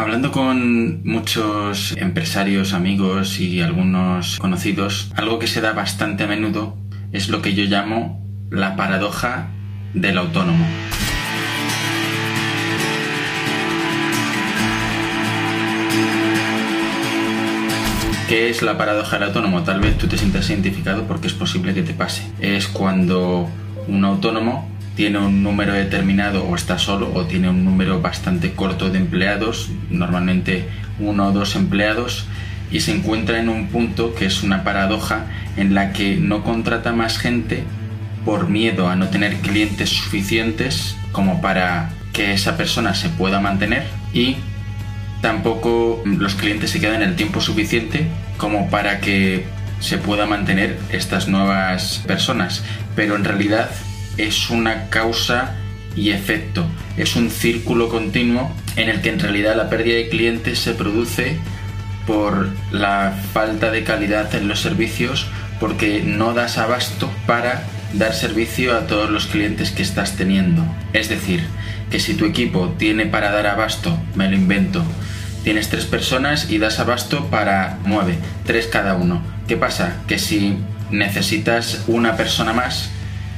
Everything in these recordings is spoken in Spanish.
Hablando con muchos empresarios, amigos y algunos conocidos, algo que se da bastante a menudo es lo que yo llamo la paradoja del autónomo. ¿Qué es la paradoja del autónomo? Tal vez tú te sientas identificado porque es posible que te pase. Es cuando un autónomo tiene un número determinado o está solo o tiene un número bastante corto de empleados, normalmente uno o dos empleados, y se encuentra en un punto que es una paradoja en la que no contrata más gente por miedo a no tener clientes suficientes como para que esa persona se pueda mantener y tampoco los clientes se quedan el tiempo suficiente como para que se pueda mantener estas nuevas personas. Pero en realidad es una causa y efecto. Es un círculo continuo en el que en realidad la pérdida de clientes se produce por la falta de calidad en los servicios porque no das abasto para dar servicio a todos los clientes que estás teniendo. Es decir, que si tu equipo tiene para dar abasto, me lo invento, tienes tres personas y das abasto para nueve, tres cada uno. ¿Qué pasa? Que si necesitas una persona más,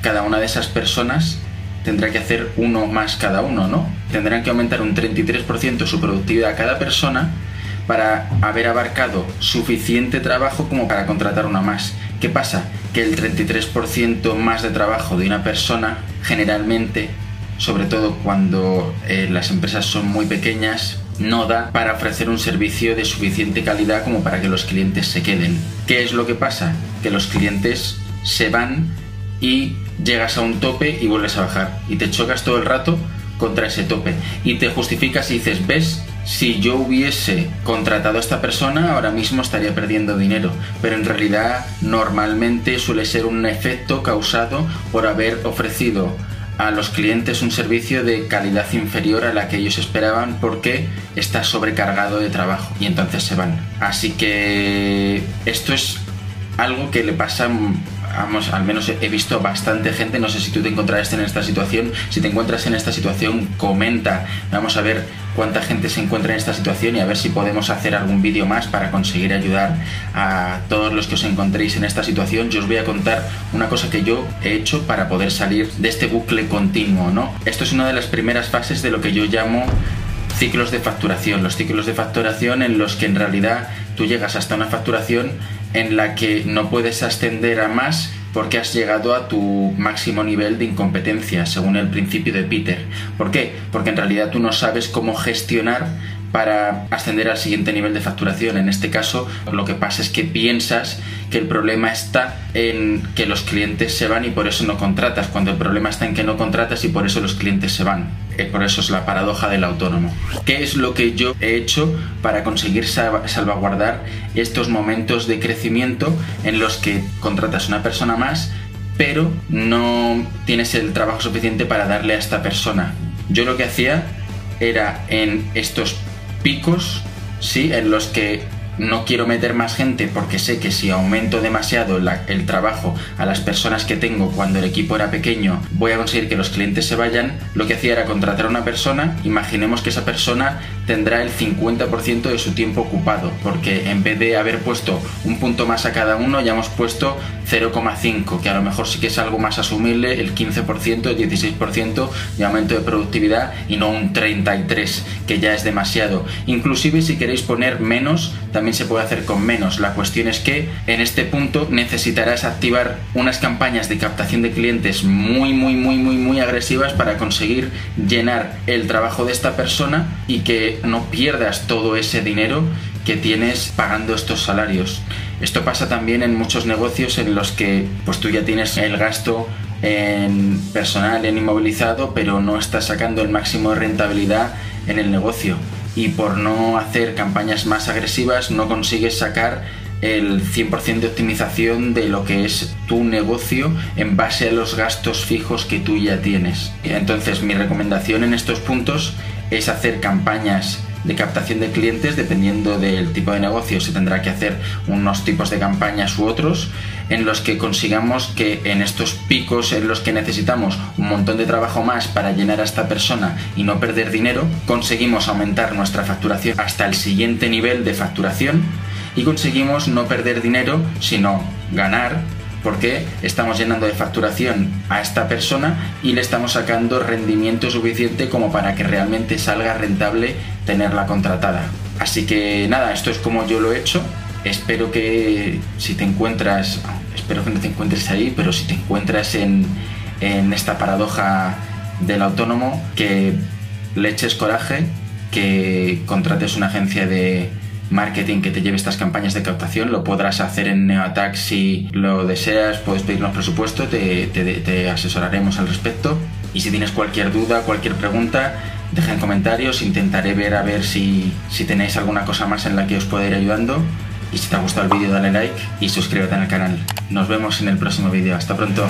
cada una de esas personas tendrá que hacer uno más cada uno, ¿no? Tendrán que aumentar un 33% su productividad cada persona para haber abarcado suficiente trabajo como para contratar una más. ¿Qué pasa? Que el 33% más de trabajo de una persona generalmente, sobre todo cuando eh, las empresas son muy pequeñas, no da para ofrecer un servicio de suficiente calidad como para que los clientes se queden. ¿Qué es lo que pasa? Que los clientes se van y llegas a un tope y vuelves a bajar. Y te chocas todo el rato contra ese tope. Y te justificas y dices, ves, si yo hubiese contratado a esta persona ahora mismo estaría perdiendo dinero, pero en realidad normalmente suele ser un efecto causado por haber ofrecido a los clientes un servicio de calidad inferior a la que ellos esperaban porque está sobrecargado de trabajo. Y entonces se van. Así que esto es algo que le pasa al menos he visto bastante gente, no sé si tú te encontrarás en esta situación, si te encuentras en esta situación, comenta, vamos a ver cuánta gente se encuentra en esta situación y a ver si podemos hacer algún vídeo más para conseguir ayudar a todos los que os encontréis en esta situación. Yo os voy a contar una cosa que yo he hecho para poder salir de este bucle continuo, ¿no? Esto es una de las primeras fases de lo que yo llamo ciclos de facturación, los ciclos de facturación en los que en realidad tú llegas hasta una facturación en la que no puedes ascender a más porque has llegado a tu máximo nivel de incompetencia, según el principio de Peter. ¿Por qué? Porque en realidad tú no sabes cómo gestionar para ascender al siguiente nivel de facturación. En este caso, lo que pasa es que piensas que el problema está en que los clientes se van y por eso no contratas, cuando el problema está en que no contratas y por eso los clientes se van. Eh, por eso es la paradoja del autónomo. ¿Qué es lo que yo he hecho para conseguir salvaguardar estos momentos de crecimiento en los que contratas una persona más, pero no tienes el trabajo suficiente para darle a esta persona? Yo lo que hacía era en estos picos, ¿sí? En los que no quiero meter más gente porque sé que si aumento demasiado el trabajo a las personas que tengo cuando el equipo era pequeño, voy a conseguir que los clientes se vayan. Lo que hacía era contratar a una persona, imaginemos que esa persona tendrá el 50% de su tiempo ocupado, porque en vez de haber puesto un punto más a cada uno, ya hemos puesto 0,5, que a lo mejor sí que es algo más asumible, el 15%, el 16% de aumento de productividad y no un 33, que ya es demasiado. Inclusive si queréis poner menos, también se puede hacer con menos. La cuestión es que en este punto necesitarás activar unas campañas de captación de clientes muy, muy, muy, muy, muy agresivas para conseguir llenar el trabajo de esta persona y que no pierdas todo ese dinero que tienes pagando estos salarios. Esto pasa también en muchos negocios en los que pues tú ya tienes el gasto en personal, en inmovilizado, pero no estás sacando el máximo de rentabilidad en el negocio. Y por no hacer campañas más agresivas no consigues sacar el 100% de optimización de lo que es tu negocio en base a los gastos fijos que tú ya tienes. Entonces mi recomendación en estos puntos es hacer campañas de captación de clientes, dependiendo del tipo de negocio, se tendrá que hacer unos tipos de campañas u otros, en los que consigamos que en estos picos en los que necesitamos un montón de trabajo más para llenar a esta persona y no perder dinero, conseguimos aumentar nuestra facturación hasta el siguiente nivel de facturación y conseguimos no perder dinero, sino ganar porque estamos llenando de facturación a esta persona y le estamos sacando rendimiento suficiente como para que realmente salga rentable tenerla contratada. Así que nada, esto es como yo lo he hecho. Espero que si te encuentras, espero que no te encuentres ahí, pero si te encuentras en, en esta paradoja del autónomo, que le eches coraje, que contrates una agencia de, marketing que te lleve estas campañas de captación. Lo podrás hacer en Neoattack si lo deseas, puedes pedirnos presupuesto, te, asesoraremos al respecto. Y si tienes cualquier duda, cualquier pregunta, deja en comentarios, intentaré ver a ver si, si tenéis alguna cosa más en la que os pueda ir ayudando. Y si te ha gustado el vídeo dale like y suscríbete al canal. Nos vemos en el próximo vídeo. Hasta pronto.